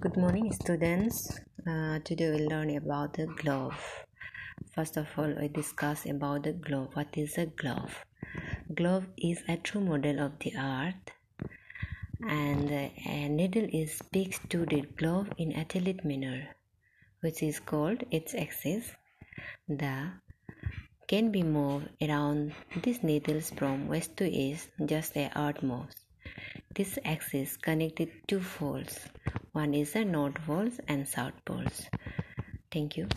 Good morning, students. Uh, today we'll learn about the globe. First of all, we discuss about the globe. What is a globe? Globe is a true model of the art, and a needle is fixed to the globe in athlete manner, which is called its axis. The can be moved around these needles from west to east just as art moves. This axis connected two poles. One is the north poles and south poles. Thank you.